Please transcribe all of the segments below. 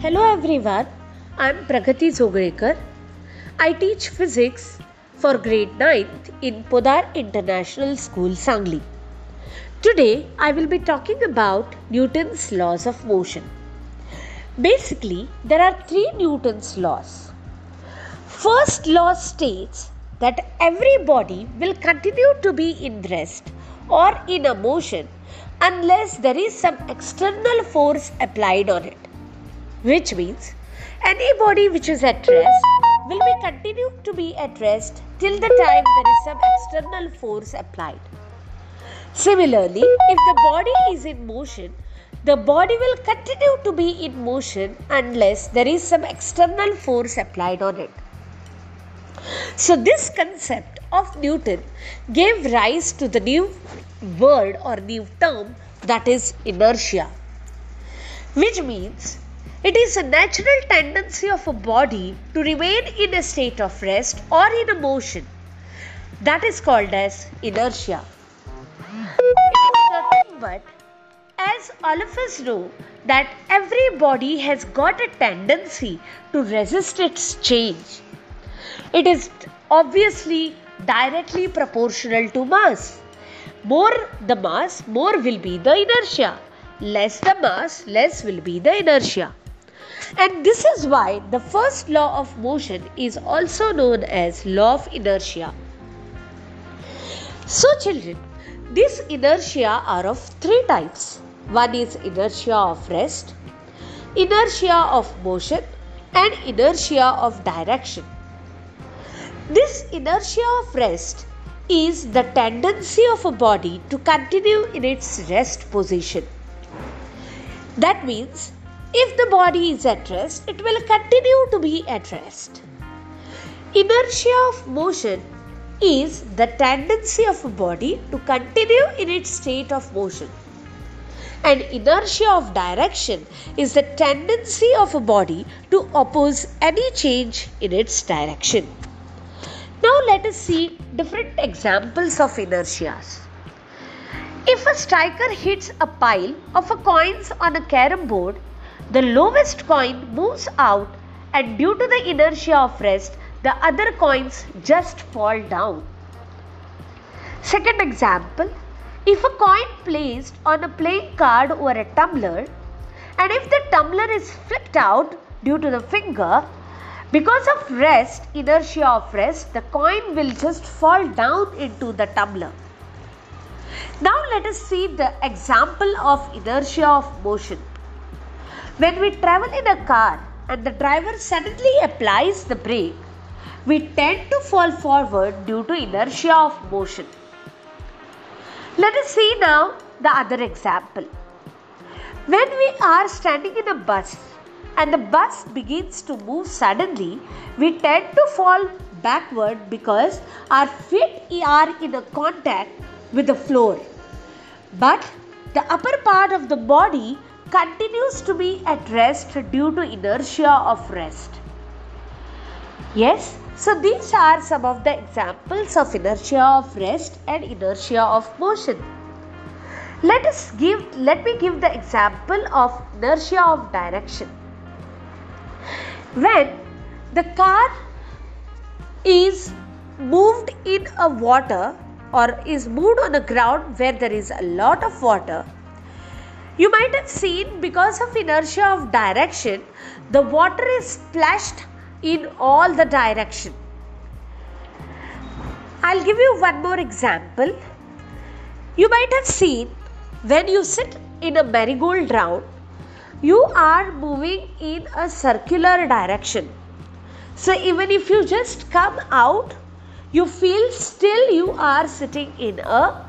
Hello everyone, I am Pragati Zogrekar. I teach physics for grade 9th in Podar International School, Sangli. Today I will be talking about Newton's laws of motion. Basically, there are three Newton's laws. First law states that every body will continue to be in rest or in a motion unless there is some external force applied on it which means any body which is at rest will be continued to be at rest till the time there is some external force applied. Similarly, if the body is in motion, the body will continue to be in motion unless there is some external force applied on it. So, this concept of Newton gave rise to the new word or new term that is inertia, which means it is a natural tendency of a body to remain in a state of rest or in a motion. That is called as inertia. But, as all of us know, that every body has got a tendency to resist its change. It is obviously directly proportional to mass. More the mass, more will be the inertia. Less the mass, less will be the inertia. And this is why the first law of motion is also known as law of inertia. So, children, these inertia are of three types. One is inertia of rest, inertia of motion, and inertia of direction. This inertia of rest is the tendency of a body to continue in its rest position. That means if the body is at rest, it will continue to be at rest. Inertia of motion is the tendency of a body to continue in its state of motion. And inertia of direction is the tendency of a body to oppose any change in its direction. Now let us see different examples of inertias. If a striker hits a pile of coins on a carom board, the lowest coin moves out and due to the inertia of rest, the other coins just fall down. Second example, if a coin placed on a playing card or a tumbler and if the tumbler is flipped out due to the finger, because of rest, inertia of rest, the coin will just fall down into the tumbler. Now let us see the example of inertia of motion. When we travel in a car and the driver suddenly applies the brake, we tend to fall forward due to inertia of motion. Let us see now the other example. When we are standing in a bus and the bus begins to move suddenly, we tend to fall backward because our feet are in a contact with the floor. But the upper part of the body continues to be at rest due to inertia of rest. Yes, so these are some of the examples of inertia of rest and inertia of motion. Let us give let me give the example of inertia of direction. When the car is moved in a water or is moved on a ground where there is a lot of water, you might have seen because of inertia of direction, the water is splashed in all the direction. I'll give you one more example. You might have seen when you sit in a marigold round, you are moving in a circular direction. So even if you just come out, you feel still you are sitting in a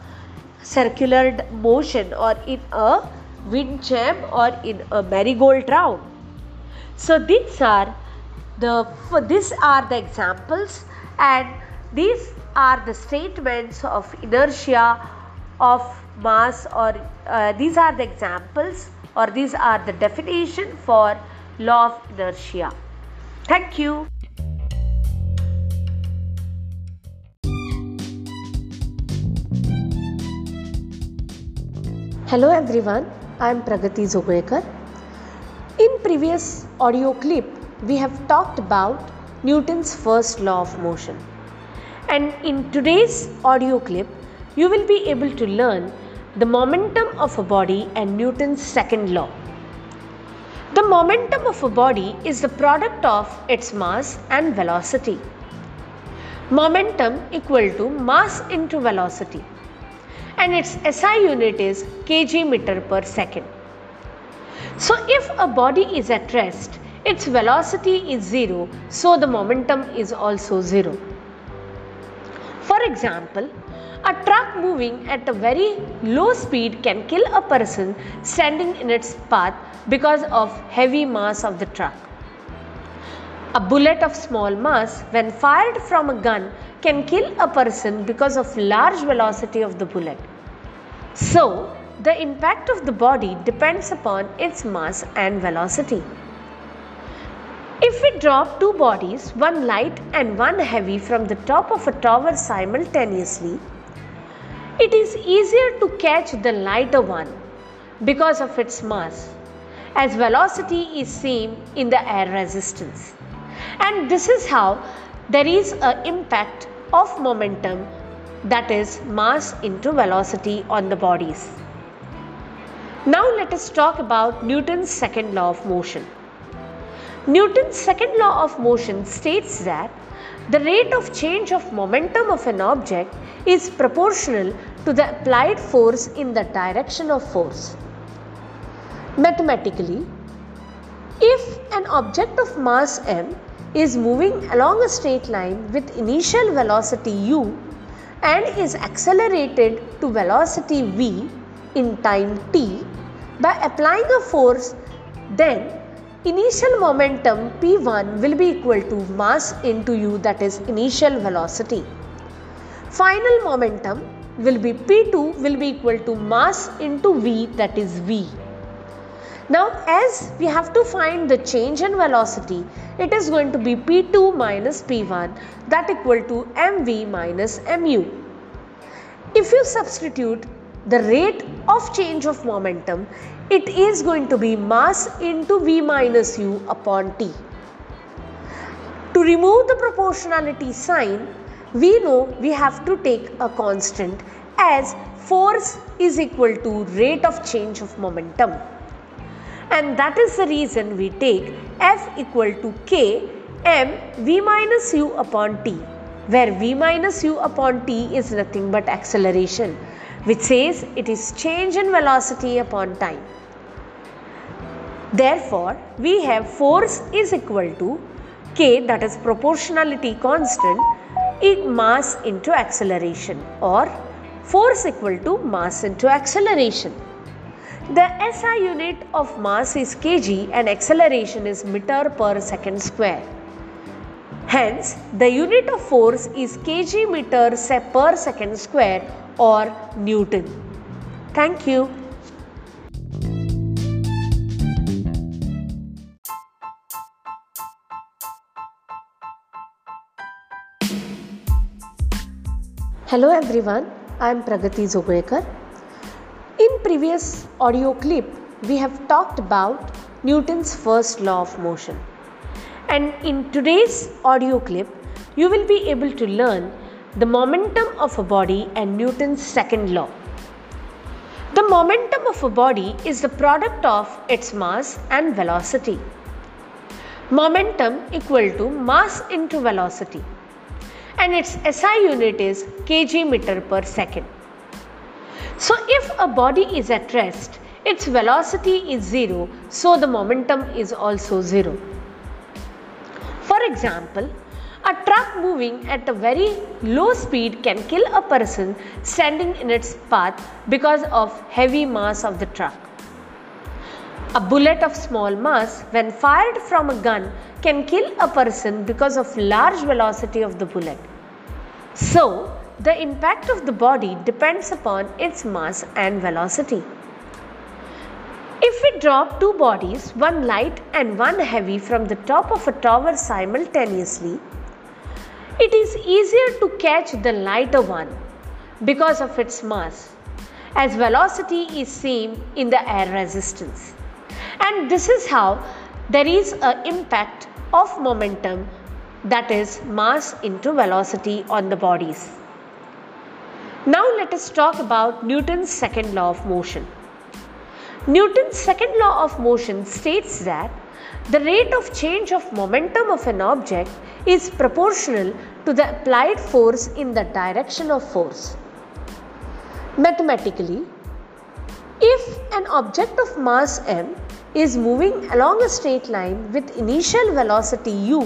circular motion or in a wind chime or in a marigold round. So these are the these are the examples and these are the statements of inertia of mass or uh, these are the examples or these are the definition for law of inertia. Thank you. Hello everyone, I am Pragati Zogwekar. In previous audio clip, we have talked about Newton's first law of motion. And in today's audio clip, you will be able to learn the momentum of a body and Newton's second law. The momentum of a body is the product of its mass and velocity. Momentum equal to mass into velocity and its SI unit is kg meter per second. So if a body is at rest, its velocity is 0, so the momentum is also 0. For example, a truck moving at a very low speed can kill a person standing in its path because of heavy mass of the truck. A bullet of small mass when fired from a gun can kill a person because of large velocity of the bullet. So, the impact of the body depends upon its mass and velocity. If we drop two bodies, one light and one heavy from the top of a tower simultaneously, it is easier to catch the lighter one because of its mass as velocity is same in the air resistance. And this is how there is an impact of momentum that is mass into velocity on the bodies. Now let us talk about Newton's second law of motion. Newton's second law of motion states that the rate of change of momentum of an object is proportional to the applied force in the direction of force. Mathematically, if an object of mass m is moving along a straight line with initial velocity u and is accelerated to velocity v in time t by applying a force then initial momentum p1 will be equal to mass into u that is initial velocity. Final momentum will be p2 will be equal to mass into v that is v. Now as we have to find the change in velocity, it is going to be P2 minus P1 that equal to mv minus mu. If you substitute the rate of change of momentum, it is going to be mass into v minus u upon t. To remove the proportionality sign, we know we have to take a constant as force is equal to rate of change of momentum and that is the reason we take F equal to K m v minus u upon t where v minus u upon t is nothing but acceleration which says it is change in velocity upon time. Therefore, we have force is equal to k that is proportionality constant in mass into acceleration or force equal to mass into acceleration. The SI unit of mass is kg and acceleration is meter per second square. Hence, the unit of force is kg meter per second square or Newton. Thank you. Hello everyone, I am Pragati Zogwekar. In previous audio clip, we have talked about Newton's first law of motion. And in today's audio clip, you will be able to learn the momentum of a body and Newton's second law. The momentum of a body is the product of its mass and velocity. Momentum equal to mass into velocity and its SI unit is kg meter per second. So if a body is at rest, its velocity is 0, so the momentum is also 0. For example, a truck moving at a very low speed can kill a person standing in its path because of heavy mass of the truck. A bullet of small mass when fired from a gun can kill a person because of large velocity of the bullet. So, the impact of the body depends upon its mass and velocity. If we drop two bodies, one light and one heavy from the top of a tower simultaneously, it is easier to catch the lighter one because of its mass as velocity is same in the air resistance. And this is how there is an impact of momentum that is mass into velocity on the bodies. Now let us talk about Newton's second law of motion. Newton's second law of motion states that the rate of change of momentum of an object is proportional to the applied force in the direction of force. Mathematically, if an object of mass m is moving along a straight line with initial velocity u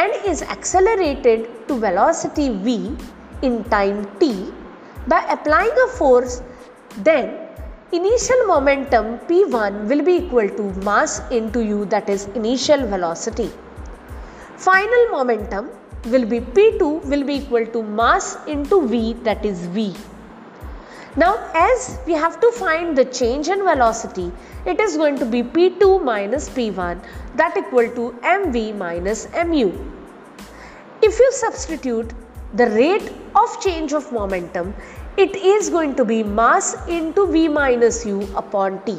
and is accelerated to velocity v in time t by applying a force then initial momentum p1 will be equal to mass into u that is initial velocity. Final momentum will be p2 will be equal to mass into v that is v. Now as we have to find the change in velocity, it is going to be P2 minus P1 that equal to mv minus mu. If you substitute the rate of change of momentum, it is going to be mass into v minus u upon t.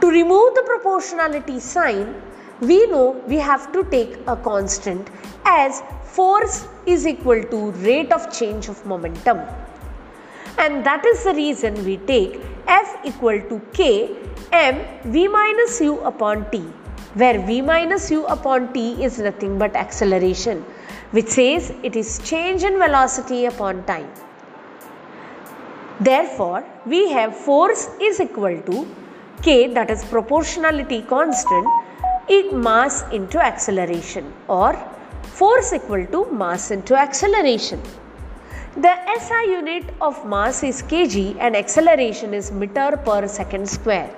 To remove the proportionality sign, we know we have to take a constant as force is equal to rate of change of momentum and that is the reason we take F equal to K m v minus u upon t where v minus u upon t is nothing but acceleration which says it is change in velocity upon time. Therefore, we have force is equal to k that is proportionality constant in mass into acceleration or force equal to mass into acceleration. The SI unit of mass is kg and acceleration is meter per second square.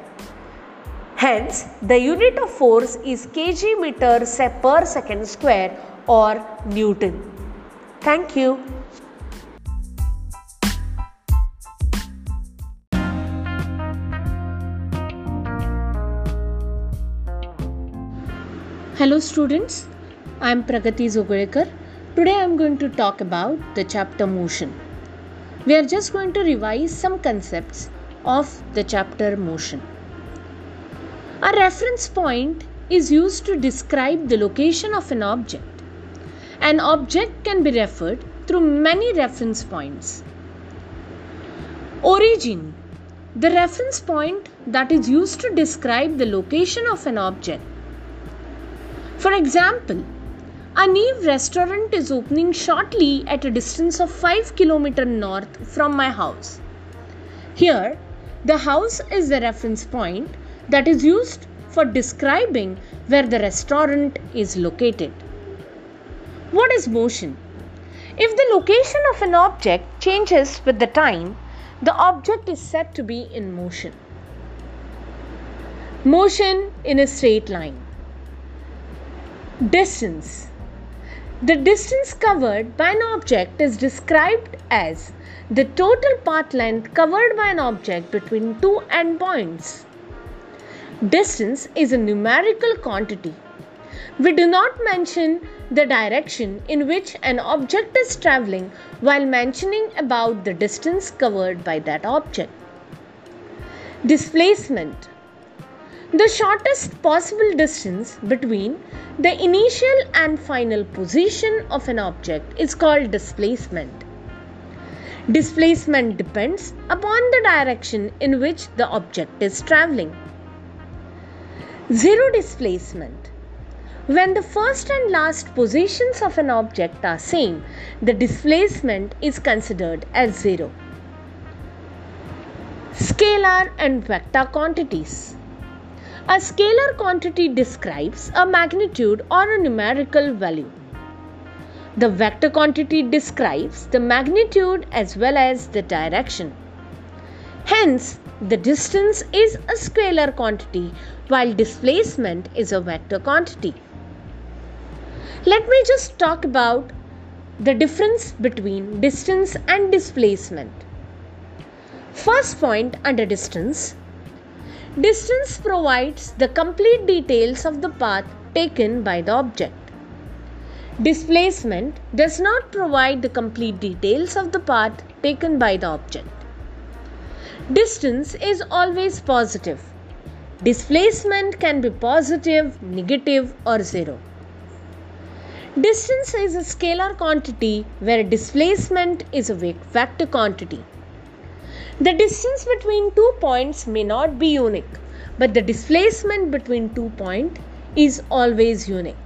Hence, the unit of force is kg meter per second square or Newton. Thank you. Hello students, I am Pragati Zogulekar Today I am going to talk about the chapter motion. We are just going to revise some concepts of the chapter motion. A reference point is used to describe the location of an object. An object can be referred through many reference points. Origin the reference point that is used to describe the location of an object. For example, a new restaurant is opening shortly at a distance of 5 km north from my house. Here, the house is the reference point that is used for describing where the restaurant is located. What is motion? If the location of an object changes with the time, the object is said to be in motion. Motion in a straight line. Distance. The distance covered by an object is described as the total path length covered by an object between two endpoints. Distance is a numerical quantity. We do not mention the direction in which an object is traveling while mentioning about the distance covered by that object. Displacement the shortest possible distance between the initial and final position of an object is called displacement. Displacement depends upon the direction in which the object is traveling. Zero displacement. When the first and last positions of an object are same, the displacement is considered as zero. Scalar and vector quantities. A scalar quantity describes a magnitude or a numerical value. The vector quantity describes the magnitude as well as the direction. Hence, the distance is a scalar quantity while displacement is a vector quantity. Let me just talk about the difference between distance and displacement. First point under distance Distance provides the complete details of the path taken by the object. Displacement does not provide the complete details of the path taken by the object. Distance is always positive. Displacement can be positive, negative, or zero. Distance is a scalar quantity where displacement is a vector quantity. The distance between two points may not be unique, but the displacement between two points is always unique.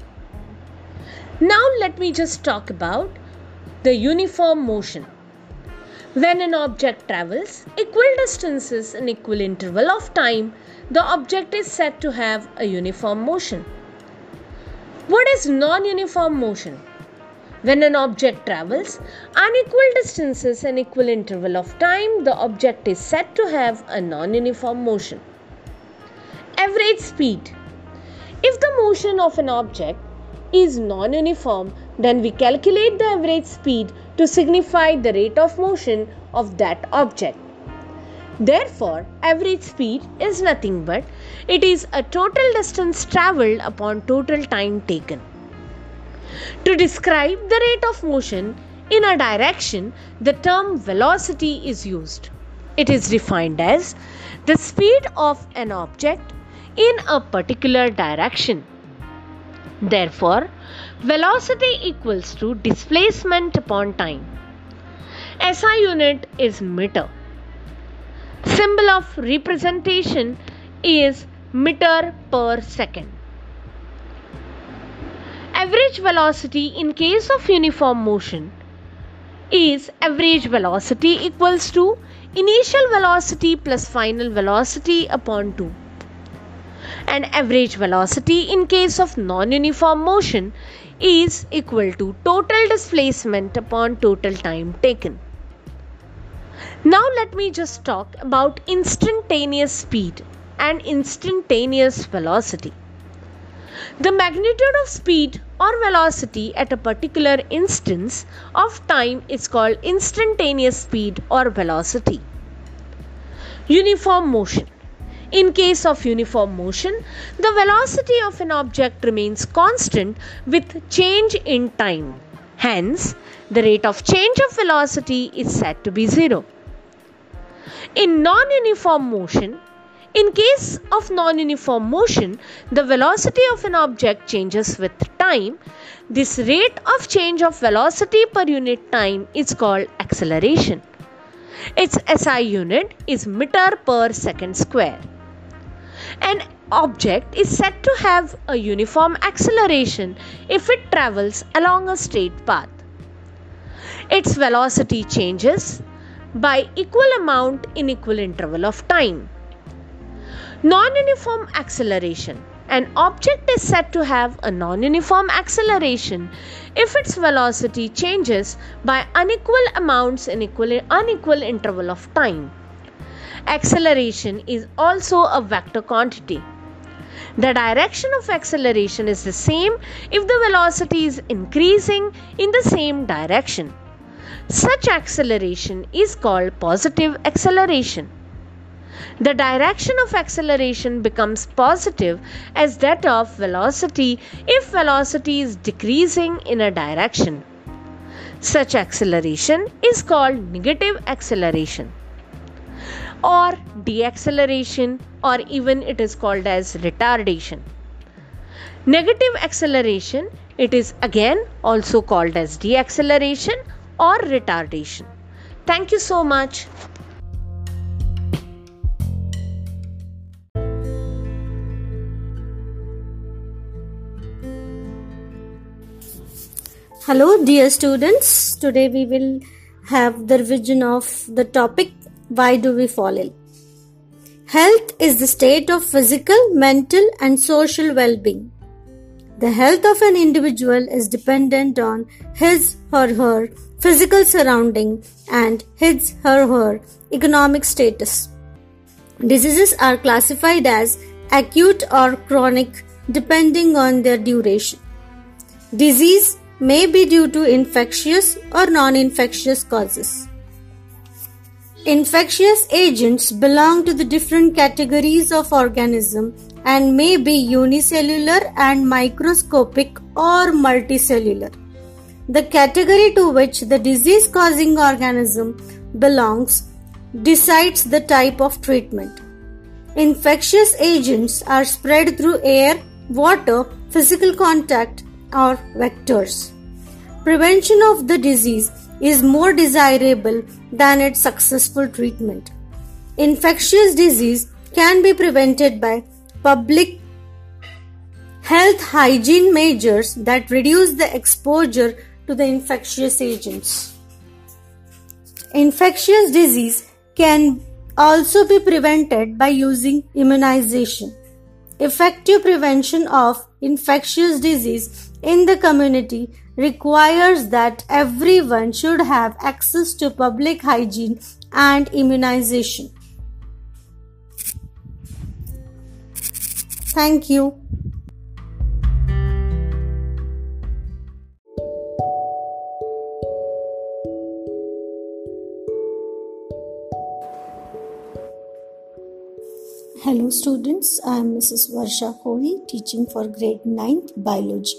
Now let me just talk about the uniform motion. When an object travels equal distances in equal interval of time, the object is said to have a uniform motion. What is non-uniform motion? When an object travels unequal distances in equal interval of time, the object is said to have a non-uniform motion. Average speed. If the motion of an object is non-uniform, then we calculate the average speed to signify the rate of motion of that object. Therefore, average speed is nothing but it is a total distance traveled upon total time taken. To describe the rate of motion in a direction, the term velocity is used. It is defined as the speed of an object in a particular direction. Therefore, velocity equals to displacement upon time. SI unit is meter. Symbol of representation is meter per second. Average velocity in case of uniform motion is average velocity equals to initial velocity plus final velocity upon 2 and average velocity in case of non-uniform motion is equal to total displacement upon total time taken. Now let me just talk about instantaneous speed and instantaneous velocity. The magnitude of speed or velocity at a particular instance of time is called instantaneous speed or velocity. Uniform motion. In case of uniform motion, the velocity of an object remains constant with change in time. Hence, the rate of change of velocity is said to be zero. In non-uniform motion, in case of non-uniform motion, the velocity of an object changes with time. This rate of change of velocity per unit time is called acceleration. Its SI unit is meter per second square. An object is said to have a uniform acceleration if it travels along a straight path. Its velocity changes by equal amount in equal interval of time. Non-uniform acceleration. An object is said to have a non-uniform acceleration if its velocity changes by unequal amounts in equal unequal interval of time. Acceleration is also a vector quantity. The direction of acceleration is the same if the velocity is increasing in the same direction. Such acceleration is called positive acceleration. The direction of acceleration becomes positive as that of velocity if velocity is decreasing in a direction. Such acceleration is called negative acceleration or deceleration or even it is called as retardation. Negative acceleration it is again also called as deceleration or retardation. Thank you so much. Hello dear students, today we will have the revision of the topic why do we fall ill? Health is the state of physical, mental, and social well being. The health of an individual is dependent on his or her physical surrounding and his or her economic status. Diseases are classified as acute or chronic depending on their duration. Disease may be due to infectious or non infectious causes. Infectious agents belong to the different categories of organism and may be unicellular and microscopic or multicellular. The category to which the disease causing organism belongs decides the type of treatment. infectious agents are spread through air, water, physical contact, or vectors. Prevention of the disease is more desirable than its successful treatment. Infectious disease can be prevented by public health hygiene measures that reduce the exposure to the infectious agents. Infectious disease can also be prevented by using immunization. Effective prevention of infectious disease in the community requires that everyone should have access to public hygiene and immunization. Thank you. Hello students, I am Mrs. Varsha Kohli teaching for grade 9th biology.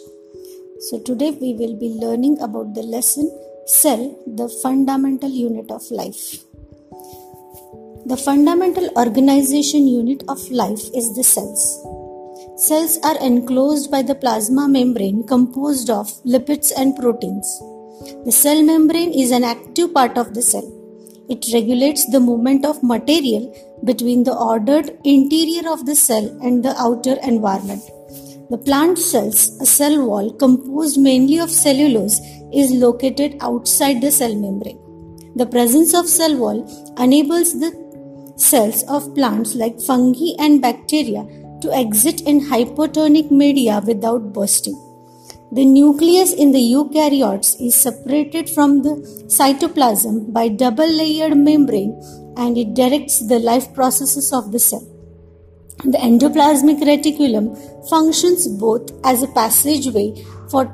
So today we will be learning about the lesson cell, the fundamental unit of life. The fundamental organization unit of life is the cells. Cells are enclosed by the plasma membrane composed of lipids and proteins. The cell membrane is an active part of the cell. It regulates the movement of material between the ordered interior of the cell and the outer environment. The plant cells, a cell wall composed mainly of cellulose, is located outside the cell membrane. The presence of cell wall enables the cells of plants like fungi and bacteria to exit in hypotonic media without bursting. The nucleus in the eukaryotes is separated from the cytoplasm by double layered membrane and it directs the life processes of the cell. The endoplasmic reticulum functions both as a passageway for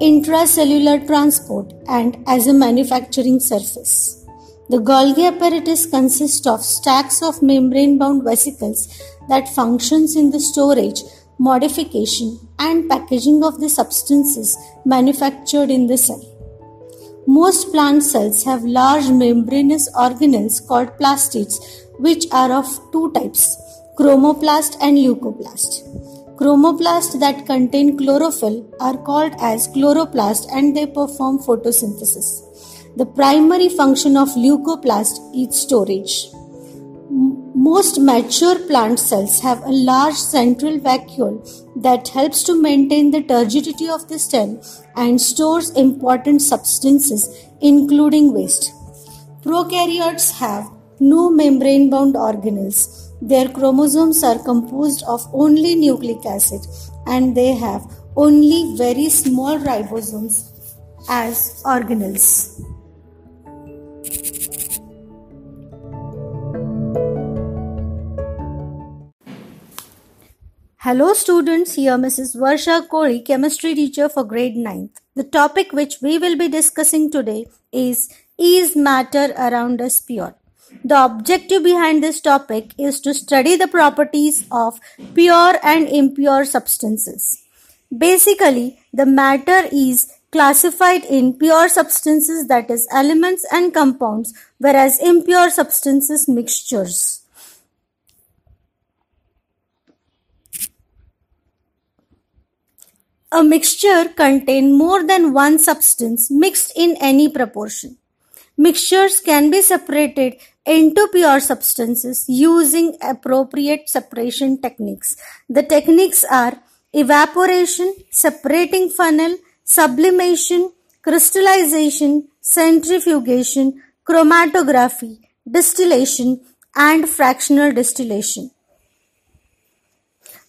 intracellular transport and as a manufacturing surface. The Golgi apparatus consists of stacks of membrane bound vesicles that functions in the storage modification, and packaging of the substances manufactured in the cell. Most plant cells have large membranous organelles called plastids, which are of two types chromoplast and leucoplast. Chromoplasts that contain chlorophyll are called as chloroplast and they perform photosynthesis. The primary function of leucoplast is storage. Most mature plant cells have a large central vacuole that helps to maintain the turgidity of the cell and stores important substances, including waste. Prokaryotes have no membrane bound organelles. Their chromosomes are composed of only nucleic acid and they have only very small ribosomes as organelles. Hello students, here Mrs. Varsha Kori, chemistry teacher for grade 9th. The topic which we will be discussing today is Is matter around us pure? The objective behind this topic is to study the properties of pure and impure substances. Basically, the matter is classified in pure substances that is elements and compounds whereas impure substances mixtures. A mixture contain more than one substance mixed in any proportion. Mixtures can be separated into pure substances using appropriate separation techniques. The techniques are evaporation, separating funnel, sublimation, crystallization, centrifugation, chromatography, distillation, and fractional distillation.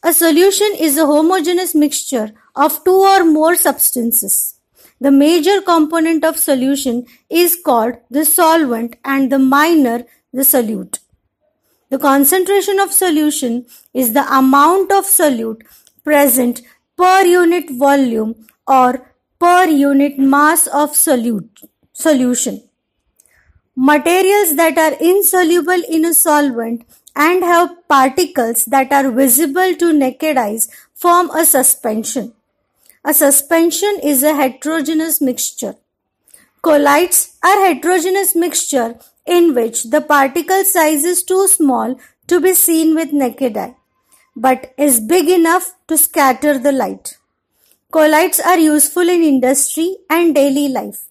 A solution is a homogeneous mixture of two or more substances. The major component of solution is called the solvent and the minor the solute. The concentration of solution is the amount of solute present per unit volume or per unit mass of solute, solution. Materials that are insoluble in a solvent and have particles that are visible to naked eyes form a suspension. A suspension is a heterogeneous mixture. Colloids are heterogeneous mixture in which the particle size is too small to be seen with naked eye, but is big enough to scatter the light. Colloids are useful in industry and daily life.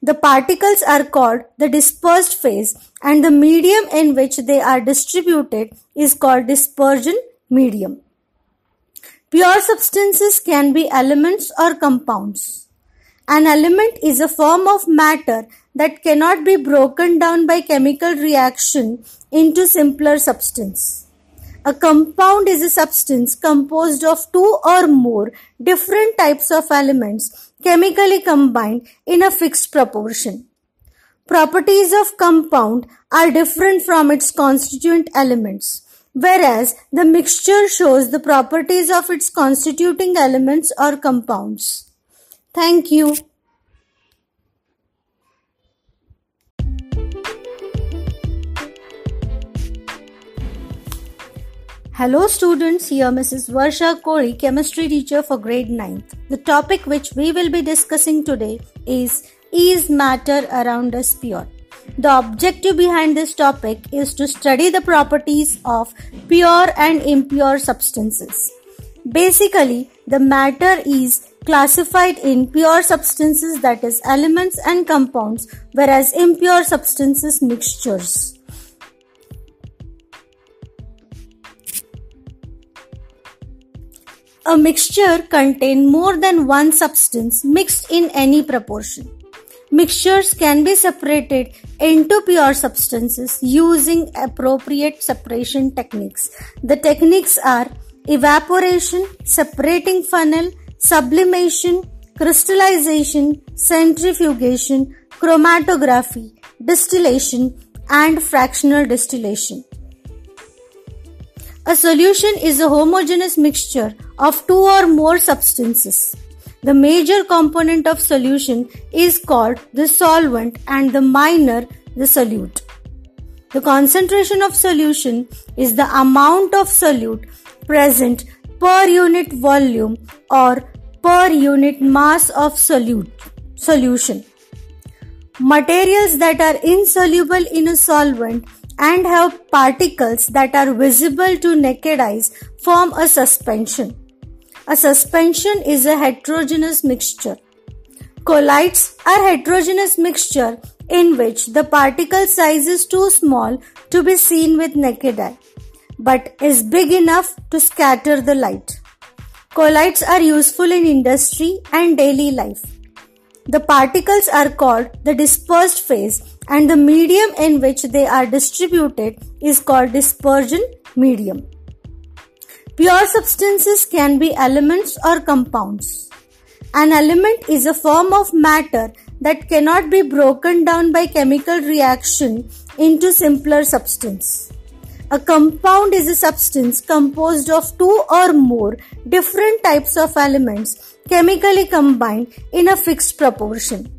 The particles are called the dispersed phase and the medium in which they are distributed is called dispersion medium. Pure substances can be elements or compounds. An element is a form of matter that cannot be broken down by chemical reaction into simpler substance. A compound is a substance composed of two or more different types of elements chemically combined in a fixed proportion. Properties of compound are different from its constituent elements, whereas the mixture shows the properties of its constituting elements or compounds. Thank you. Hello students, here Mrs. Varsha Kori, chemistry teacher for grade 9th. The topic which we will be discussing today is Is matter around us pure? The objective behind this topic is to study the properties of pure and impure substances. Basically, the matter is classified in pure substances that is elements and compounds whereas impure substances mixtures. A mixture contain more than one substance mixed in any proportion. Mixtures can be separated into pure substances using appropriate separation techniques. The techniques are evaporation, separating funnel, sublimation, crystallization, centrifugation, chromatography, distillation, and fractional distillation. A solution is a homogeneous mixture of two or more substances. The major component of solution is called the solvent and the minor the solute. The concentration of solution is the amount of solute present per unit volume or per unit mass of solute solution. Materials that are insoluble in a solvent and have particles that are visible to naked eyes form a suspension. A suspension is a heterogeneous mixture. Colloids are heterogeneous mixture in which the particle size is too small to be seen with naked eye, but is big enough to scatter the light. Colloids are useful in industry and daily life. The particles are called the dispersed phase and the medium in which they are distributed is called dispersion medium. Pure substances can be elements or compounds. An element is a form of matter that cannot be broken down by chemical reaction into simpler substance. A compound is a substance composed of two or more different types of elements chemically combined in a fixed proportion.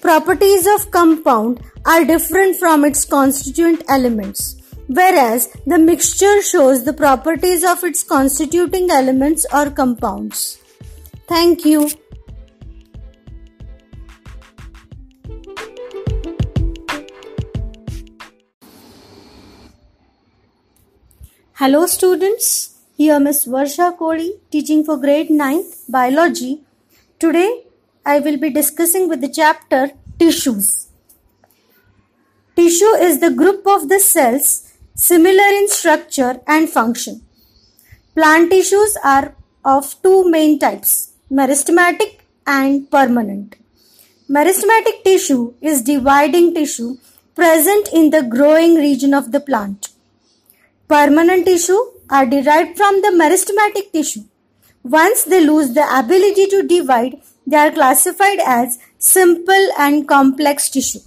Properties of compound are different from its constituent elements, whereas the mixture shows the properties of its constituting elements or compounds. Thank you. Hello students, here Miss Varsha Kodi teaching for grade 9th biology. Today I will be discussing with the chapter tissues. Tissue is the group of the cells similar in structure and function. Plant tissues are of two main types, meristematic and permanent. Meristematic tissue is dividing tissue present in the growing region of the plant. Permanent tissue are derived from the meristematic tissue. Once they lose the ability to divide, they are classified as simple and complex tissue.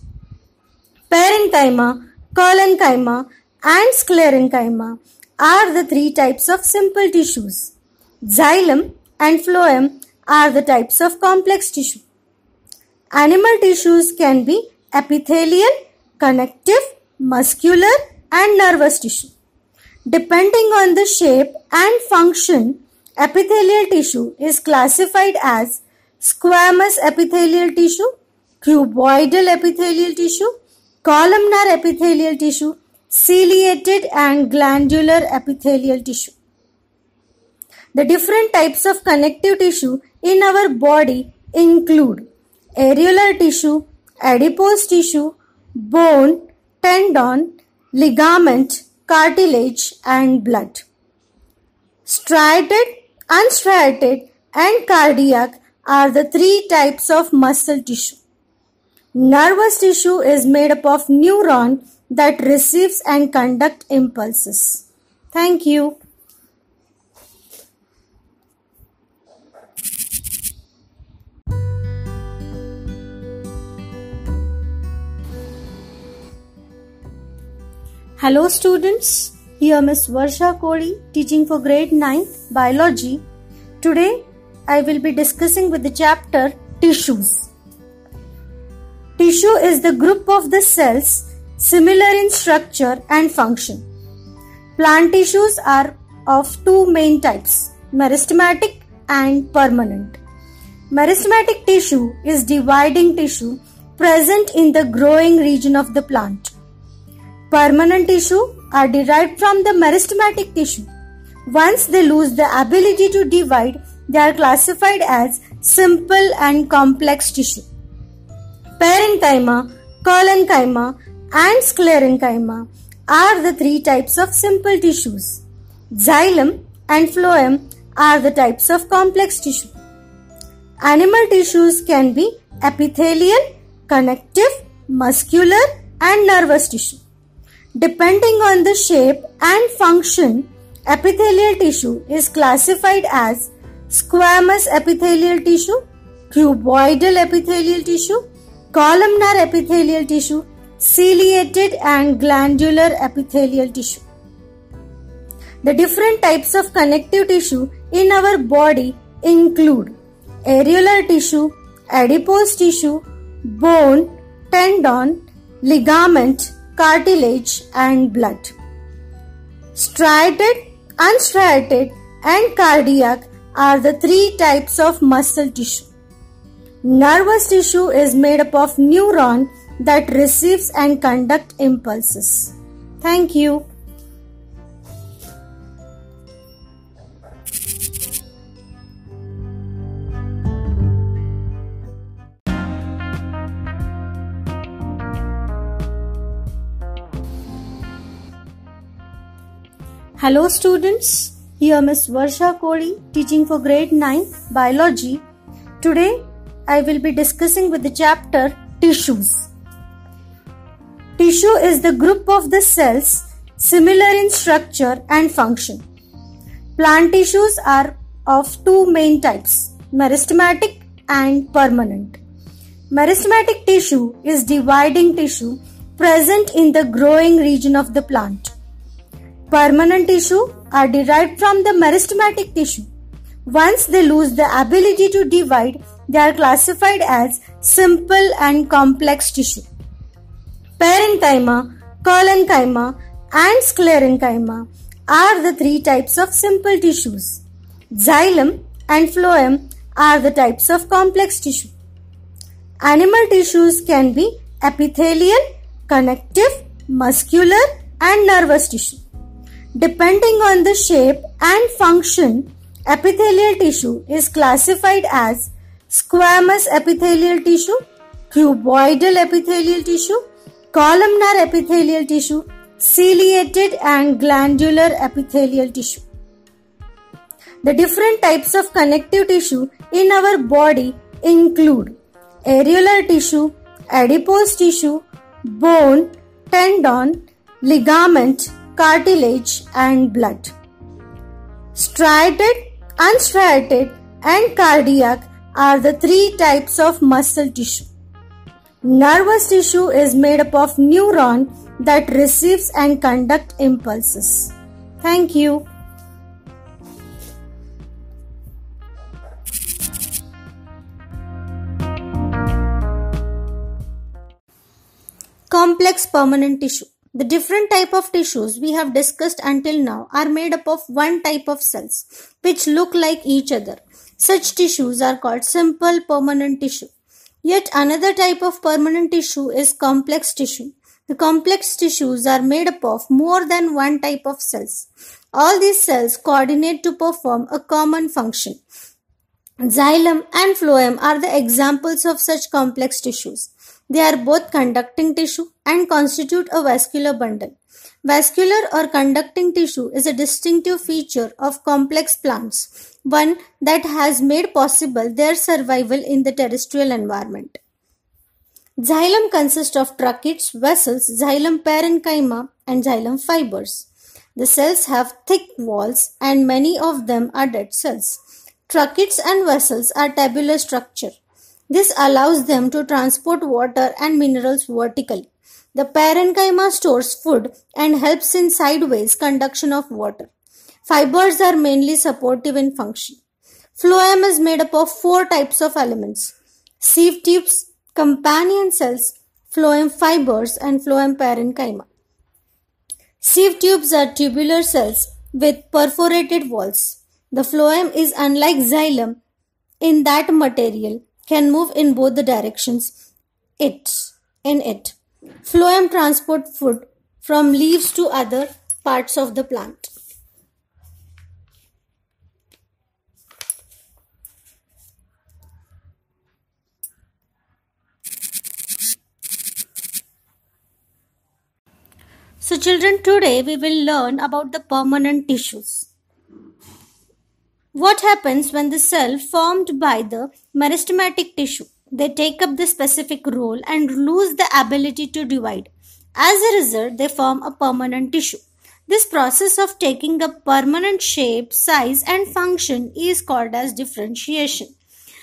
Parenchyma, collenchyma, and sclerenchyma are the three types of simple tissues. Xylem and phloem are the types of complex tissue. Animal tissues can be epithelial, connective, muscular, and nervous tissue. Depending on the shape and function, epithelial tissue is classified as squamous epithelial tissue, cuboidal epithelial tissue, columnar epithelial tissue, ciliated and glandular epithelial tissue. The different types of connective tissue in our body include areolar tissue, adipose tissue, bone, tendon, ligament, cartilage and blood. Striated, unstriated and cardiac are the three types of muscle tissue. Nervous tissue is made up of neuron that receives and conduct impulses. Thank you. Hello students, here Miss Varsha Kodi teaching for grade 9th biology. Today I will be discussing with the chapter tissues. Tissue is the group of the cells similar in structure and function. Plant tissues are of two main types, meristematic and permanent. Meristematic tissue is dividing tissue present in the growing region of the plant. Permanent tissue are derived from the meristematic tissue. Once they lose the ability to divide, they are classified as simple and complex tissue. Parenchyma, collenchyma, and sclerenchyma are the three types of simple tissues. Xylem and phloem are the types of complex tissue. Animal tissues can be epithelial, connective, muscular, and nervous tissue. Depending on the shape and function, epithelial tissue is classified as squamous epithelial tissue, cuboidal epithelial tissue, columnar epithelial tissue, ciliated and glandular epithelial tissue. The different types of connective tissue in our body include areolar tissue, adipose tissue, bone, tendon, ligament, cartilage and blood. Striated, unstriated and cardiac are the three types of muscle tissue. Nervous tissue is made up of neuron that receives and conduct impulses. Thank you. Hello students, here Miss Varsha Kodi teaching for grade 9 biology. Today I will be discussing with the chapter tissues. Tissue is the group of the cells similar in structure and function. Plant tissues are of two main types, meristematic and permanent. Meristematic tissue is dividing tissue present in the growing region of the plant. Permanent tissue are derived from the meristematic tissue. Once they lose the ability to divide, they are classified as simple and complex tissue. Parenchyma, collenchyma, and sclerenchyma are the three types of simple tissues. Xylem and phloem are the types of complex tissue. Animal tissues can be epithelial, connective, muscular, and nervous tissue. Depending on the shape and function, epithelial tissue is classified as squamous epithelial tissue, cuboidal epithelial tissue, columnar epithelial tissue, ciliated and glandular epithelial tissue. The different types of connective tissue in our body include areolar tissue, adipose tissue, bone, tendon, ligament, cartilage and blood. Striated, unstriated and cardiac are the three types of muscle tissue. Nervous tissue is made up of neuron that receives and conduct impulses. Thank you. Complex permanent tissue. The different type of tissues we have discussed until now are made up of one type of cells which look like each other. Such tissues are called simple permanent tissue. Yet another type of permanent tissue is complex tissue. The complex tissues are made up of more than one type of cells. All these cells coordinate to perform a common function. Xylem and phloem are the examples of such complex tissues. They are both conducting tissue and constitute a vascular bundle. Vascular or conducting tissue is a distinctive feature of complex plants, one that has made possible their survival in the terrestrial environment. Xylem consists of tracheids, vessels, xylem parenchyma, and xylem fibers. The cells have thick walls and many of them are dead cells. Tracheids and vessels are tabular structure. This allows them to transport water and minerals vertically. The parenchyma stores food and helps in sideways conduction of water. Fibers are mainly supportive in function. Phloem is made up of four types of elements. Sieve tubes, companion cells, phloem fibers and phloem parenchyma. Sieve tubes are tubular cells with perforated walls. The phloem is unlike xylem in that material can move in both the directions it in it. Phloem transport food from leaves to other parts of the plant. So children, today we will learn about the permanent tissues. What happens when the cell formed by the meristematic tissue? They take up the specific role and lose the ability to divide. As a result, they form a permanent tissue. This process of taking a permanent shape, size and function is called as differentiation.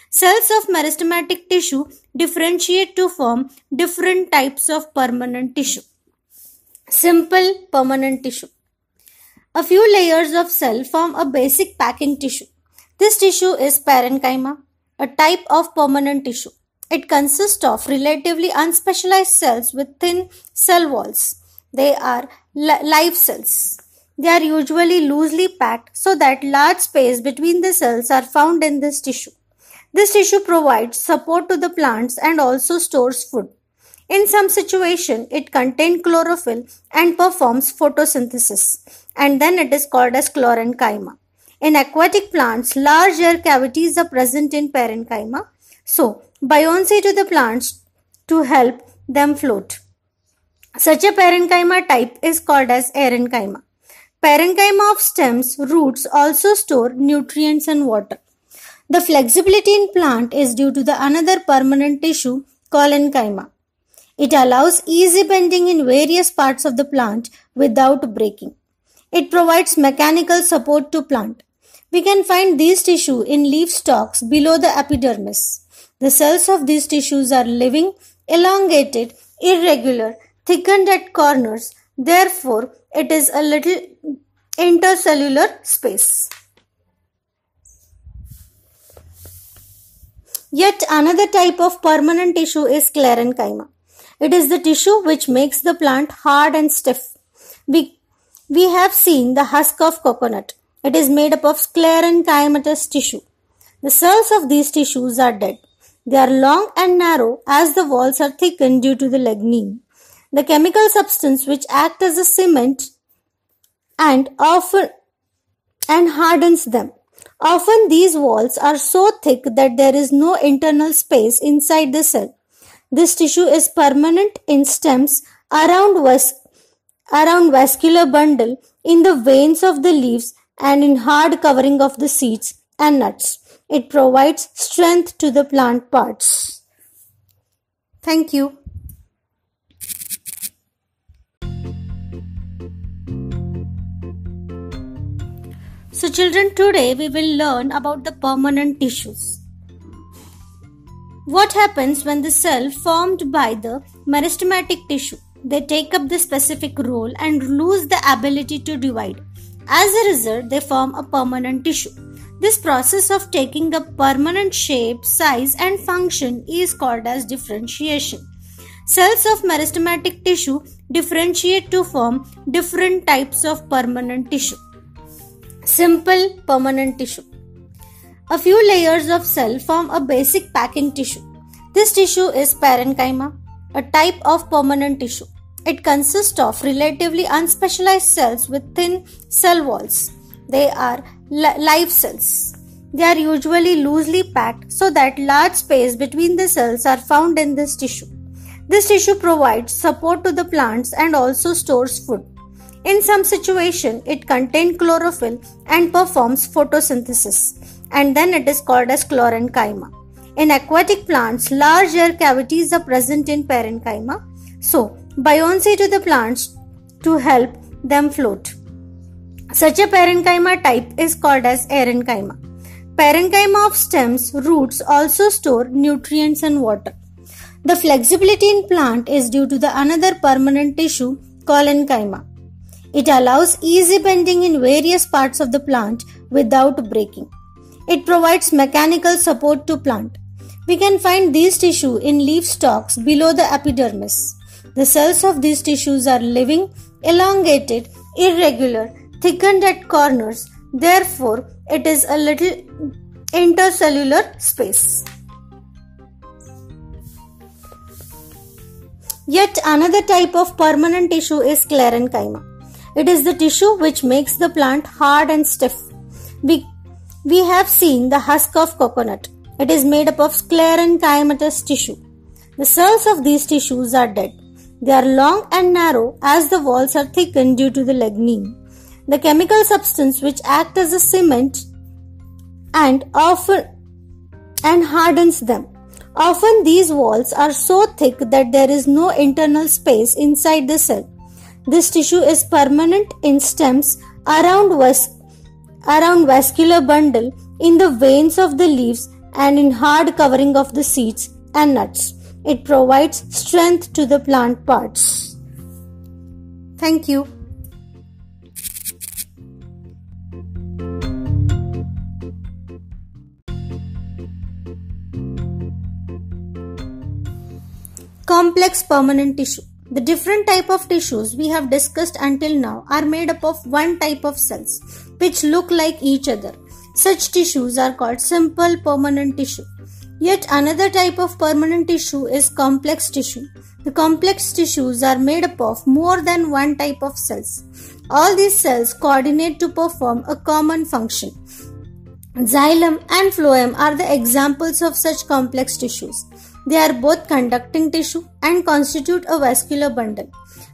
Cells of meristematic tissue differentiate to form different types of permanent tissue. Simple permanent tissue. A few layers of cell form a basic packing tissue. This tissue is parenchyma, a type of permanent tissue. It consists of relatively unspecialized cells with thin cell walls. They are live cells. They are usually loosely packed so that large space between the cells are found in this tissue. This tissue provides support to the plants and also stores food. In some situation, it contains chlorophyll and performs photosynthesis, and then it is called as chlorenchyma. In aquatic plants, large air cavities are present in parenchyma. So, buoyancy to the plants to help them float. Such a parenchyma type is called as aerenchyma. Parenchyma of stems, roots also store nutrients and water. The flexibility in plant is due to the another permanent tissue, collenchyma. It allows easy bending in various parts of the plant without breaking. It provides mechanical support to plant. We can find these tissue in leaf stalks below the epidermis. The cells of these tissues are living, elongated, irregular, thickened at corners. Therefore, it is a little intercellular space. Yet another type of permanent tissue is sclerenchyma. It is the tissue which makes the plant hard and stiff. We, we have seen the husk of coconut. It is made up of sclerenchymatous tissue. The cells of these tissues are dead. They are long and narrow as the walls are thickened due to the lignin, the chemical substance which acts as a cement and often and hardens them. Often these walls are so thick that there is no internal space inside the cell. This tissue is permanent in stems around, vas- around vascular bundle in the veins of the leaves and in hard covering of the seeds and nuts. It provides strength to the plant parts. Thank you. So children, today we will learn about the permanent tissues. What happens when the cell formed by the meristematic tissue? They take up the specific role and lose the ability to divide. As a result, they form a permanent tissue. This process of taking a permanent shape, size and function is called as differentiation. Cells of meristematic tissue differentiate to form different types of permanent tissue. Simple permanent tissue. A few layers of cell form a basic packing tissue. This tissue is parenchyma, a type of permanent tissue. It consists of relatively unspecialized cells with thin cell walls. They are li- live cells. They are usually loosely packed so that large space between the cells are found in this tissue. This tissue provides support to the plants and also stores food. In some situation, it contains chlorophyll and performs photosynthesis, and then it is called as chlorenchyma. In aquatic plants, large air cavities are present in parenchyma, so buoyancy to the plants to help them float. Such a parenchyma type is called as aerenchyma. Parenchyma of stems, roots also store nutrients and water. The flexibility in plant is due to the another permanent tissue, collenchyma. It allows easy bending in various parts of the plant without breaking. It provides mechanical support to plant. We can find these tissue in leaf stalks below the epidermis. The cells of these tissues are living, elongated, irregular, thickened at corners. Therefore, it is a little intercellular space. Yet another type of permanent tissue is sclerenchyma. It is the tissue which makes the plant hard and stiff. We, we have seen the husk of coconut. It is made up of sclerenchymatous tissue. The cells of these tissues are dead. They are long and narrow as the walls are thickened due to the lignin, the chemical substance which acts as a cement and often and hardens them. Often these walls are so thick that there is no internal space inside the cell. This tissue is permanent in stems around, vas- around vascular bundle in the veins of the leaves and in hard covering of the seeds and nuts. It provides strength to the plant parts. Thank you. Complex permanent tissue. The different type of tissues we have discussed until now are made up of one type of cells which look like each other. Such tissues are called simple permanent tissue. Yet another type of permanent tissue is complex tissue. The complex tissues are made up of more than one type of cells. All these cells coordinate to perform a common function. Xylem and phloem are the examples of such complex tissues. They are both conducting tissue and constitute a vascular bundle.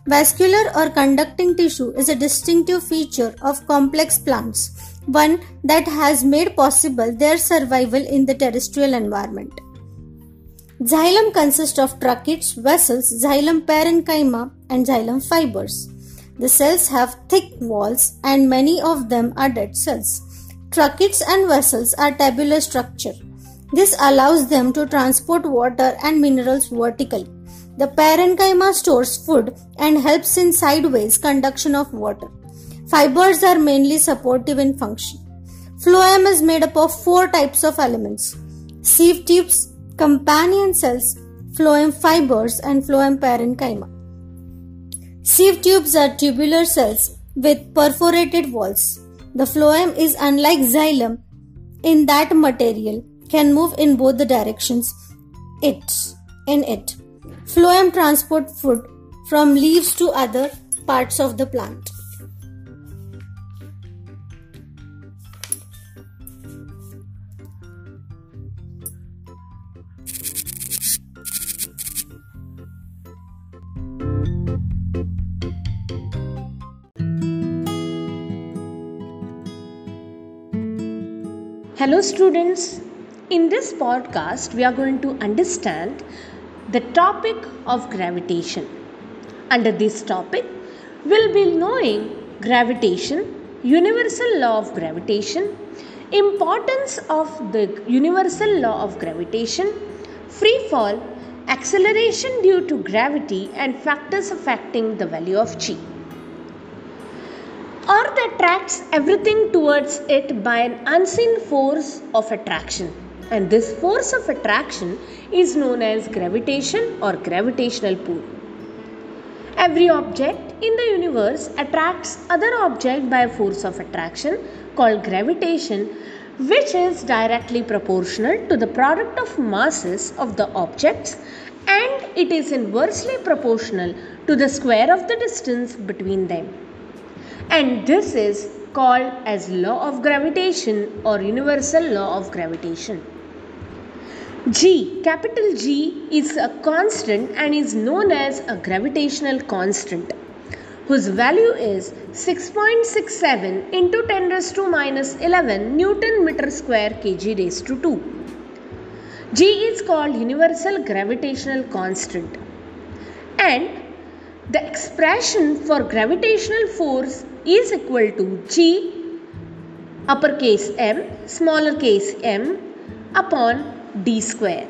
Vascular or conducting tissue is a distinctive feature of complex plants, one that has made possible their survival in the terrestrial environment. Xylem consists of tracheids, vessels, xylem parenchyma, and xylem fibers. The cells have thick walls and many of them are dead cells. Tracheids and vessels are tabular structure. This allows them to transport water and minerals vertically. The parenchyma stores food and helps in sideways conduction of water. Fibers are mainly supportive in function. Phloem is made up of four types of elements sieve tubes, companion cells, phloem fibers, and phloem parenchyma. Sieve tubes are tubular cells with perforated walls. The phloem is unlike xylem in that material can move in both the directions it in it. Phloem transport food from leaves to other parts of the plant. Hello, students. In this podcast, we are going to understand the topic of gravitation. Under this topic, we'll be knowing gravitation, universal law of gravitation, importance of the universal law of gravitation, free fall, acceleration due to gravity, and factors affecting the value of chi. Earth attracts everything towards it by an unseen force of attraction. And this force of attraction is known as gravitation or gravitational pull. Every object in the universe attracts other object by a force of attraction called gravitation which is directly proportional to the product of masses of the objects and it is inversely proportional to the square of the distance between them. And this is called as law of gravitation or universal law of gravitation. G, capital G is a constant and is known as a gravitational constant whose value is 6.67 into 10 raised to minus 11 Newton meter square kg raised to 2. G is called universal gravitational constant and the expression for gravitational force is equal to G uppercase m smaller case m upon d square.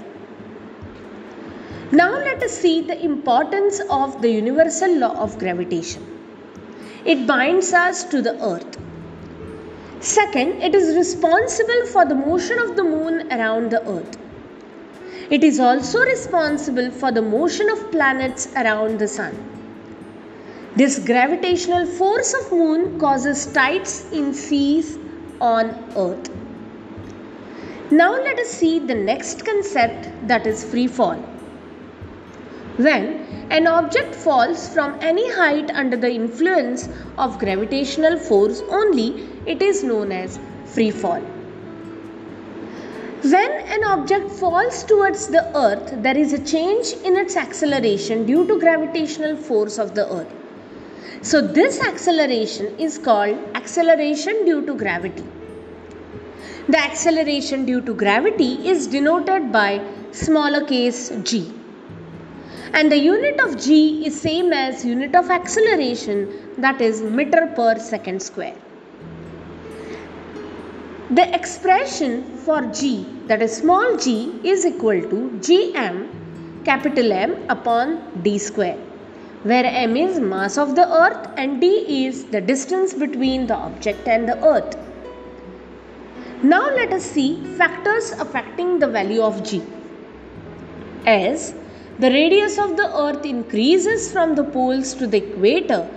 Now let us see the importance of the universal law of gravitation. It binds us to the earth. Second, it is responsible for the motion of the moon around the earth. It is also responsible for the motion of planets around the sun. This gravitational force of moon causes tides in seas on earth. Now let us see the next concept that is free fall. When an object falls from any height under the influence of gravitational force only, it is known as free fall. When an object falls towards the earth, there is a change in its acceleration due to gravitational force of the earth. So this acceleration is called acceleration due to gravity. The acceleration due to gravity is denoted by smaller case g. And the unit of g is same as unit of acceleration that is meter per second square. The expression for g that is small g is equal to gm capital M upon d square where m is mass of the earth and d is the distance between the object and the earth. Now let us see factors affecting the value of g. As the radius of the earth increases from the poles to the equator,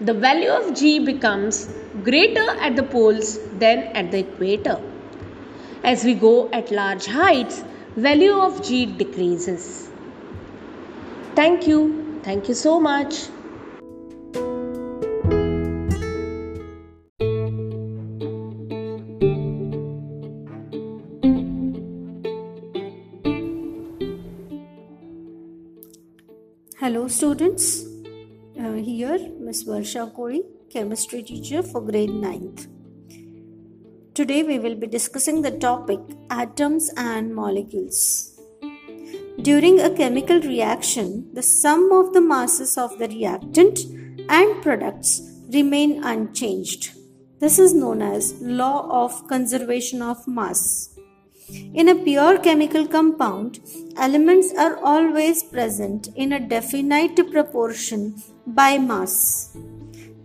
the value of g becomes greater at the poles than at the equator. As we go at large heights, value of g decreases. Thank you. Thank you so much. Hello students, uh, here Ms. Varsha Kori, chemistry teacher for grade 9th. Today we will be discussing the topic atoms and molecules. During a chemical reaction, the sum of the masses of the reactant and products remain unchanged. This is known as law of conservation of mass. In a pure chemical compound, elements are always present in a definite proportion by mass.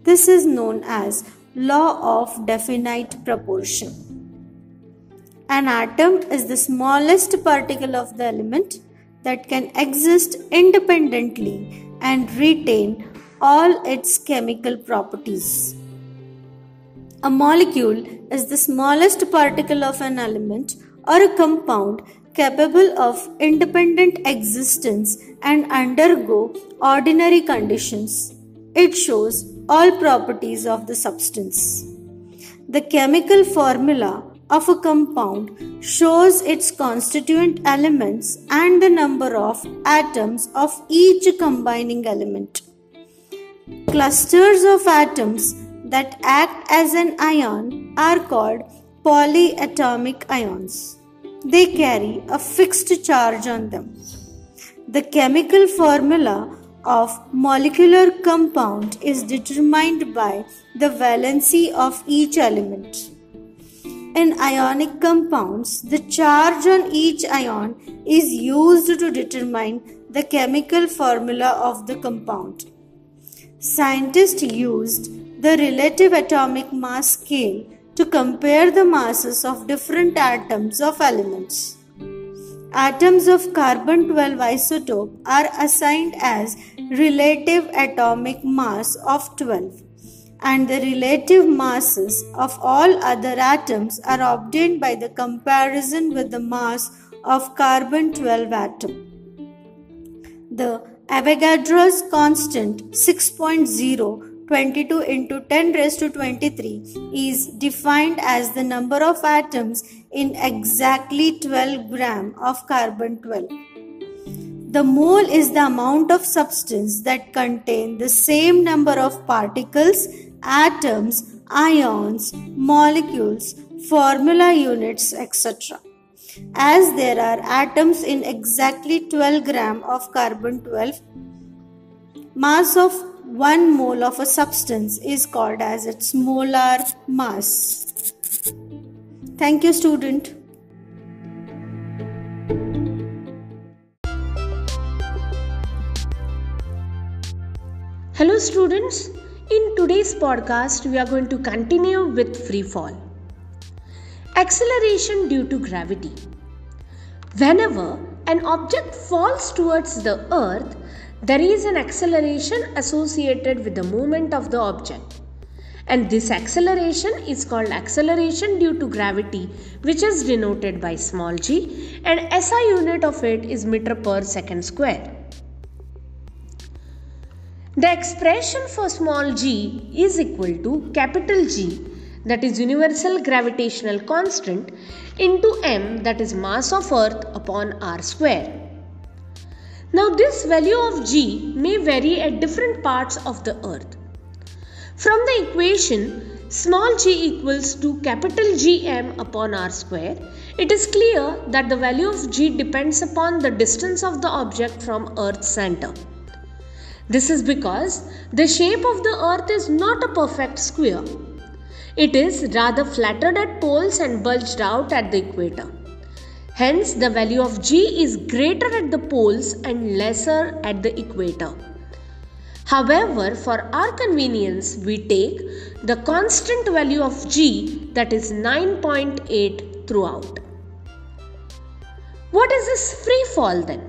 This is known as law of definite proportion. An atom is the smallest particle of the element that can exist independently and retain all its chemical properties. A molecule is the smallest particle of an element or a compound capable of independent existence and undergo ordinary conditions. It shows all properties of the substance. The chemical formula of a compound shows its constituent elements and the number of atoms of each combining element. Clusters of atoms that act as an ion are called polyatomic ions. They carry a fixed charge on them. The chemical formula of molecular compound is determined by the valency of each element. In ionic compounds, the charge on each ion is used to determine the chemical formula of the compound. Scientists used the relative atomic mass scale to compare the masses of different atoms of elements. Atoms of carbon 12 isotope are assigned as relative atomic mass of 12 and the relative masses of all other atoms are obtained by the comparison with the mass of carbon 12 atom. The Avogadro's constant 6.0 22 into 10 raised to 23 is defined as the number of atoms in exactly 12 gram of carbon 12. The mole is the amount of substance that contain the same number of particles, atoms, ions, molecules, formula units, etc. As there are atoms in exactly 12 gram of carbon 12, mass of 1 mole of a substance is called as its molar mass. Thank you student. Hello students, in today's podcast we are going to continue with free fall. Acceleration due to gravity. Whenever an object falls towards the earth, there is an acceleration associated with the movement of the object. And this acceleration is called acceleration due to gravity, which is denoted by small g, and SI unit of it is meter per second square. The expression for small g is equal to capital G, that is universal gravitational constant, into m, that is mass of earth upon r square. Now this value of g may vary at different parts of the earth. From the equation small g equals to capital Gm upon r square, it is clear that the value of g depends upon the distance of the object from earth's center. This is because the shape of the earth is not a perfect square. It is rather flattened at poles and bulged out at the equator. Hence, the value of g is greater at the poles and lesser at the equator. However, for our convenience, we take the constant value of g that is 9.8 throughout. What is this free fall then?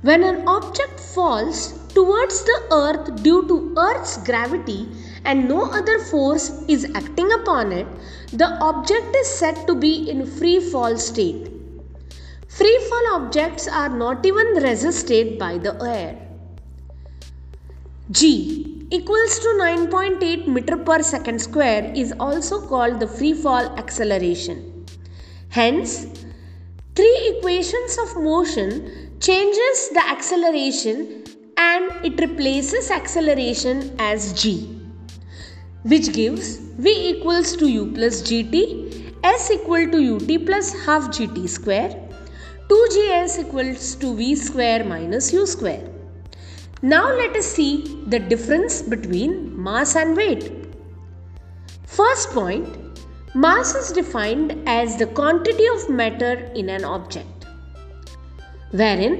When an object falls towards the earth due to earth's gravity and no other force is acting upon it, the object is said to be in free fall state. Free fall objects are not even resisted by the air. G equals to 9.8 meter per second square is also called the free fall acceleration. Hence, three equations of motion changes the acceleration and it replaces acceleration as g which gives v equals to u plus gt s equal to ut plus half gt square 2gs equals to v square minus u square. Now let us see the difference between mass and weight. First point, mass is defined as the quantity of matter in an object, wherein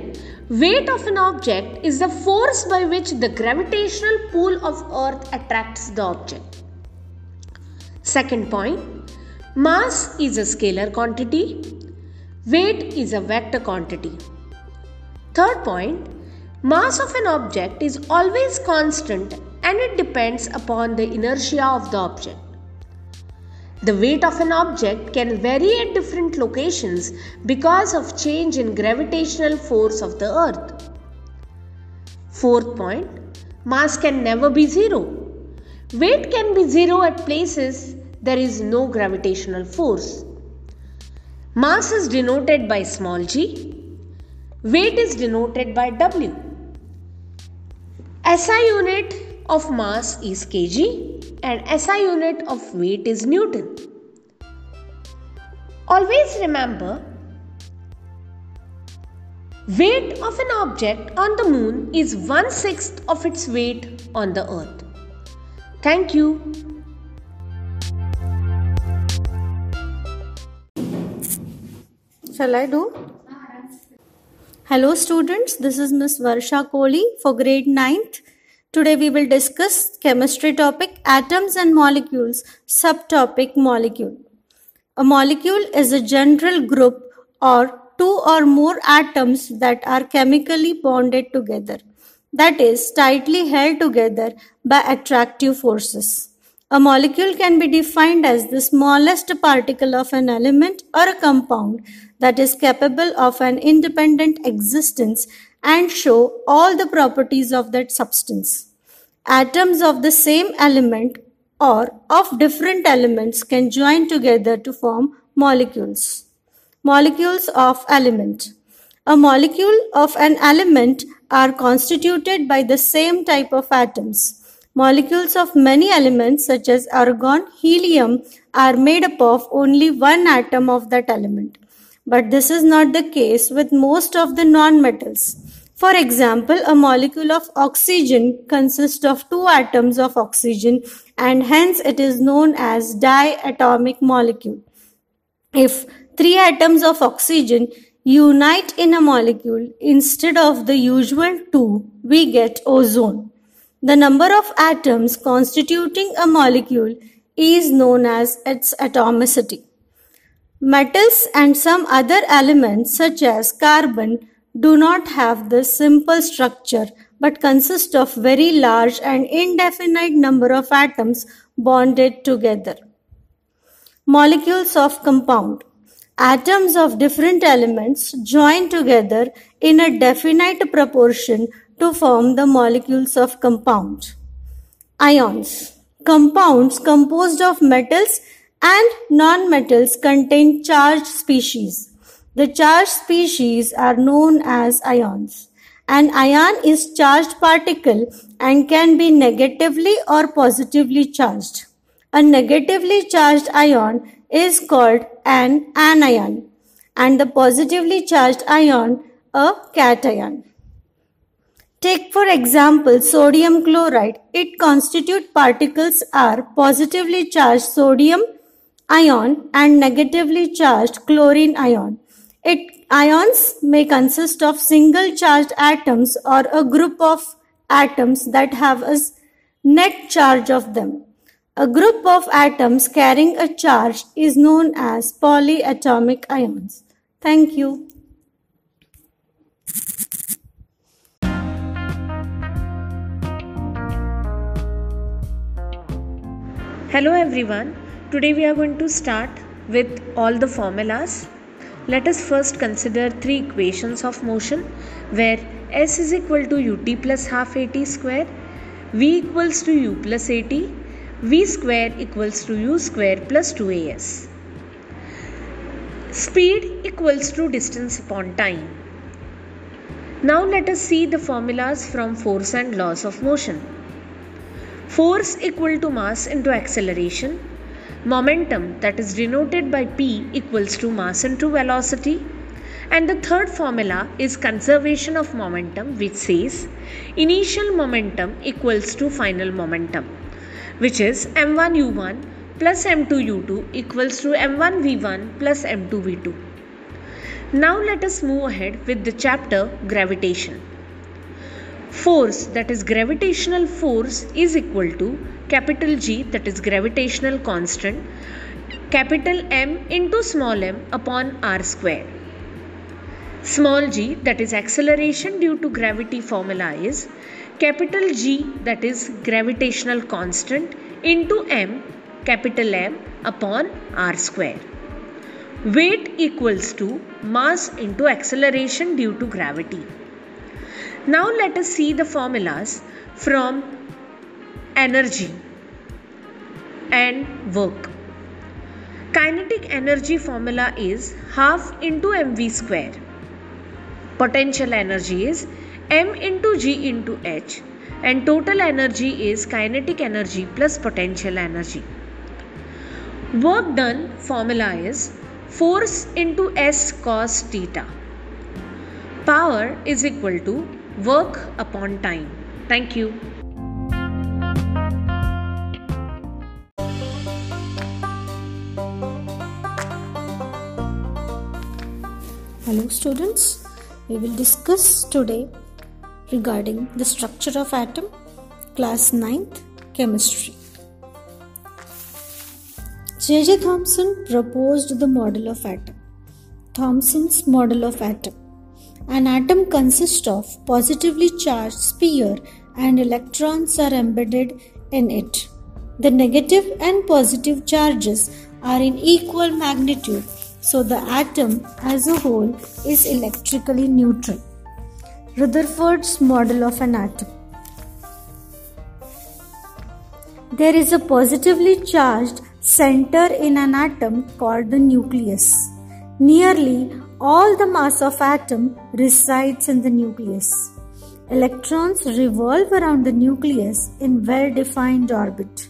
weight of an object is the force by which the gravitational pull of earth attracts the object. Second point, mass is a scalar quantity Weight is a vector quantity. Third point, mass of an object is always constant and it depends upon the inertia of the object. The weight of an object can vary at different locations because of change in gravitational force of the earth. Fourth point, mass can never be zero. Weight can be zero at places there is no gravitational force. Mass is denoted by small g. Weight is denoted by W. SI unit of mass is kg and SI unit of weight is Newton. Always remember weight of an object on the moon is one sixth of its weight on the earth. Thank you. Shall I do? Hello students, this is Miss Varsha Kohli for grade 9th. Today we will discuss chemistry topic atoms and molecules, subtopic molecule. A molecule is a general group or two or more atoms that are chemically bonded together, that is, tightly held together by attractive forces. A molecule can be defined as the smallest particle of an element or a compound that is capable of an independent existence and show all the properties of that substance. Atoms of the same element or of different elements can join together to form molecules. Molecules of element. A molecule of an element are constituted by the same type of atoms. Molecules of many elements such as argon, helium are made up of only one atom of that element. But this is not the case with most of the nonmetals. For example, a molecule of oxygen consists of two atoms of oxygen and hence it is known as diatomic molecule. If three atoms of oxygen unite in a molecule instead of the usual two, we get ozone. The number of atoms constituting a molecule is known as its atomicity. Metals and some other elements such as carbon do not have this simple structure but consist of very large and indefinite number of atoms bonded together. Molecules of compound. Atoms of different elements join together in a definite proportion to form the molecules of compound. Ions. Compounds composed of metals and nonmetals contain charged species. The charged species are known as ions. An ion is charged particle and can be negatively or positively charged. A negatively charged ion is called an anion and the positively charged ion a cation. Take for example sodium chloride. It constitute particles are positively charged sodium ion and negatively charged chlorine ion. It ions may consist of single charged atoms or a group of atoms that have a net charge of them. A group of atoms carrying a charge is known as polyatomic ions. Thank you. Hello everyone. Today we are going to start with all the formulas. Let us first consider three equations of motion where S is equal to ut plus half at square, V equals to u plus at, V square equals to u square plus 2as. Speed equals to distance upon time. Now let us see the formulas from force and laws of motion. Force equal to mass into acceleration. Momentum that is denoted by P equals to mass into velocity. And the third formula is conservation of momentum which says initial momentum equals to final momentum which is m1 u1 plus m2 u2 equals to m1 v1 plus m2 v2. Now let us move ahead with the chapter gravitation. Force that is gravitational force is equal to capital G that is gravitational constant capital M into small m upon r square. Small g that is acceleration due to gravity formula is capital G that is gravitational constant into m capital M upon r square. Weight equals to mass into acceleration due to gravity. Now let us see the formulas from energy and work. Kinetic energy formula is half into mv square. Potential energy is m into g into h and total energy is kinetic energy plus potential energy. Work done formula is force into s cos theta. Power is equal to work upon time. Thank you. Hello students, we will discuss today regarding the structure of atom, class 9th chemistry. J.J. Thomson proposed the model of atom. Thomson's model of atom an atom consists of positively charged sphere and electrons are embedded in it. The negative and positive charges are in equal magnitude, so the atom as a whole is electrically neutral. Rutherford's model of an atom. There is a positively charged center in an atom called the nucleus. Nearly all the mass of atom resides in the nucleus. Electrons revolve around the nucleus in well-defined orbit.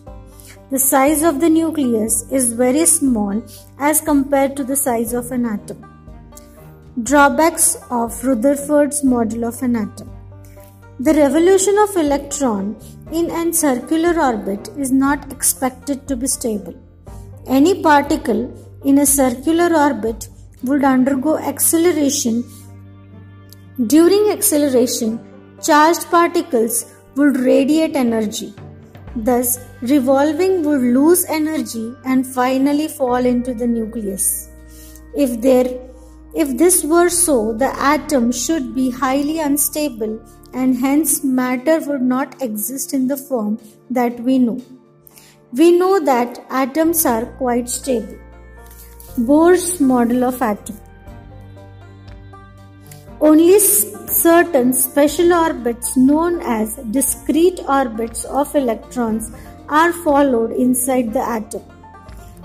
The size of the nucleus is very small as compared to the size of an atom. Drawbacks of Rutherford's model of an atom. The revolution of electron in an circular orbit is not expected to be stable. Any particle in a circular orbit would undergo acceleration. During acceleration, charged particles would radiate energy. Thus, revolving would lose energy and finally fall into the nucleus. If there if this were so, the atom should be highly unstable and hence matter would not exist in the form that we know. We know that atoms are quite stable. Bohr's model of atom. Only certain special orbits known as discrete orbits of electrons are followed inside the atom.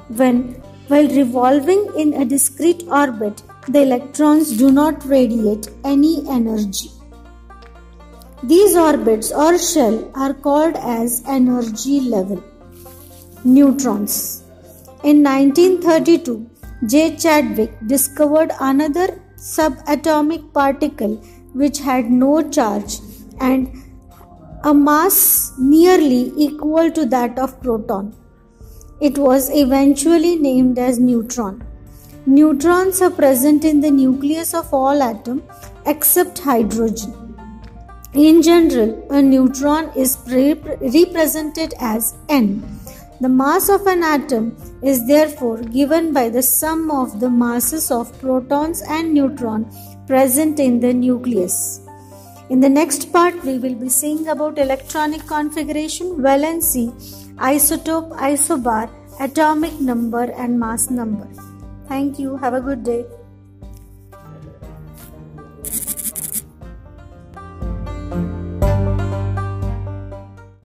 When while revolving in a discrete orbit, the electrons do not radiate any energy. These orbits or shell are called as energy level. Neutrons. In 1932, J. Chadwick discovered another subatomic particle which had no charge and a mass nearly equal to that of proton. It was eventually named as neutron. Neutrons are present in the nucleus of all atoms except hydrogen. In general, a neutron is represented as N the mass of an atom is therefore given by the sum of the masses of protons and neutrons present in the nucleus. In the next part, we will be seeing about electronic configuration, valency, isotope, isobar, atomic number, and mass number. Thank you. Have a good day.